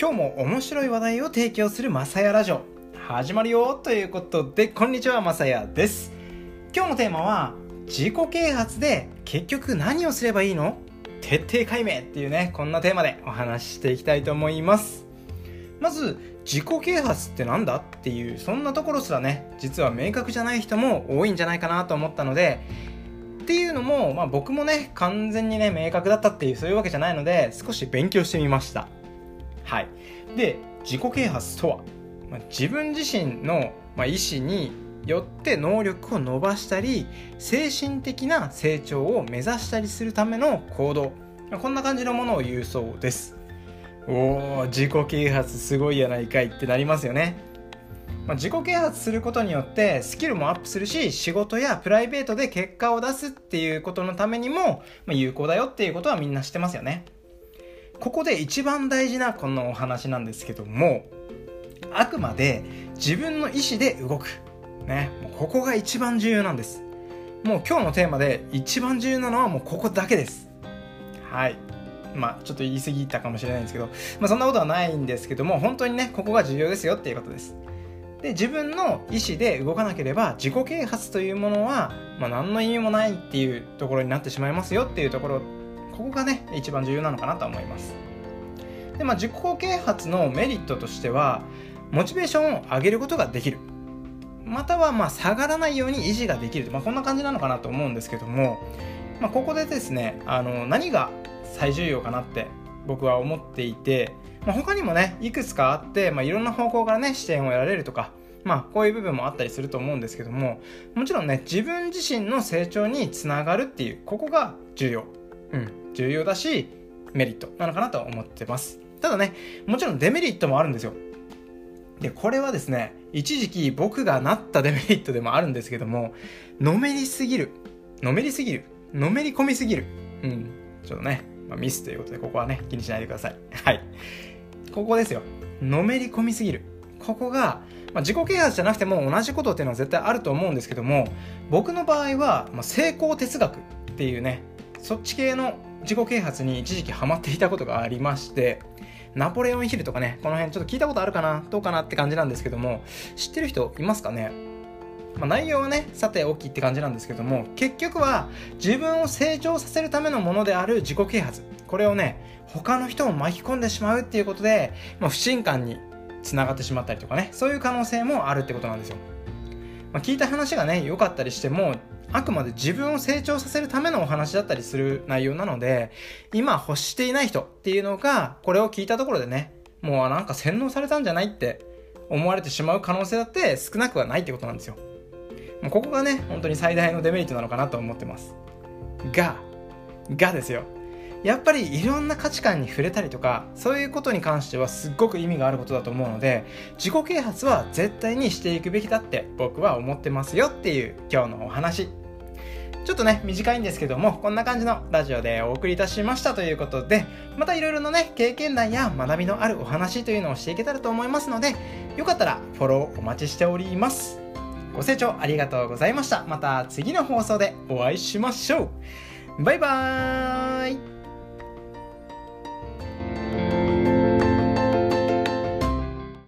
今日も面白い話題を提供するマサヤラジオ。始まるよということでこんにちはマサヤです。今日のテーマは自己啓発で結局何をすればいいの？徹底解明っていうねこんなテーマでお話ししていきたいと思います。まず自己啓発ってなんだっていうそんなところすらね実は明確じゃない人も多いんじゃないかなと思ったのでっていうのも、まあ、僕もね完全にね明確だったっていうそういうわけじゃないので少し勉強してみました。はい。で自己啓発とは、まあ、自分自身の、まあ、意思によって能力を伸ばしたり精神的な成長を目指したりするための行動。まあこんな感じのものを言うそうです。おお自己啓発すごいやないかいってなりますよね、まあ、自己啓発することによってスキルもアップするし仕事やプライベートで結果を出すっていうことのためにも、ま、有効だよっていうことはみんな知ってますよね。ここで一番大事なこのお話なんですけどもあくまで自分の意思で動く。ね。もうここが一番重要なんです。もう今日のテーマで一番重要なのはもうここだけです。はい。まあちょっと言い過ぎたかもしれないんですけど、まあ、そんなことはないんですけども本当にねここが重要ですよっていうことです。で自分の意思で動かなければ自己啓発というものは、まあ、何の意味もないっていうところになってしまいますよっていうところここがね一番重要なのかなと思います。でまあ自己啓発のメリットとしてはモチベーションを上げることができる。またはま下がらないように維持ができる、まあ、こんな感じなのかなと思うんですけども、まあ、ここでですねあの何が最重要かなって僕は思っていて、まあ、他にもねいくつかあって、まあ、いろんな方向からね視点を得られるとかまあこういう部分もあったりすると思うんですけどももちろんね自分自身の成長につながるっていうここが重要。うん。重要だしメリットなのかなと思ってます。ただねもちろんデメリットもあるんですよ。でこれはですね一時期僕がなったデメリットでもあるんですけどものめりすぎる。のめりすぎる。のめり込みすぎる。うん。ちょっとね、まあ、ミスということでここはね気にしないでください。はい。ここですよ。のめり込みすぎる。ここが、まあ、自己啓発じゃなくても同じことっていうのは絶対あると思うんですけども僕の場合は、まあ、成功哲学っていうねそっち系の自己啓発に一時期ハマっていたことがありましてナポレオンヒルとかね、この辺ちょっと聞いたことあるかなどうかなって感じなんですけども、知ってる人いますかね？まあ、内容はね、さて大きいって感じなんですけども、結局は自分を成長させるためのものである自己啓発。これをね、他の人を巻き込んでしまうっていうことで、まあ、不信感につながってしまったりとかね、そういう可能性もあるってことなんですよ。まあ、聞いた話がね、良かったりしても、あくまで自分を成長させるためのお話だったりする内容なので、今欲していない人っていうのが、これを聞いたところでね、もうなんか洗脳されたんじゃないって思われてしまう可能性だって少なくはないってことなんですよ。もうここがね、本当に最大のデメリットなのかなと思ってます。が、がですよ。やっぱりいろんな価値観に触れたりとかそういうことに関してはすっごく意味があることだと思うので自己啓発は絶対にしていくべきだって僕は思ってますよっていう今日のお話。ちょっとね短いんですけどもこんな感じのラジオでお送りいたしましたということでまたいろいろなね経験談や学びのあるお話というのをしていけたらと思いますのでよかったらフォローお待ちしております。ご清聴ありがとうございました。また次の放送でお会いしましょう。バイバーイ。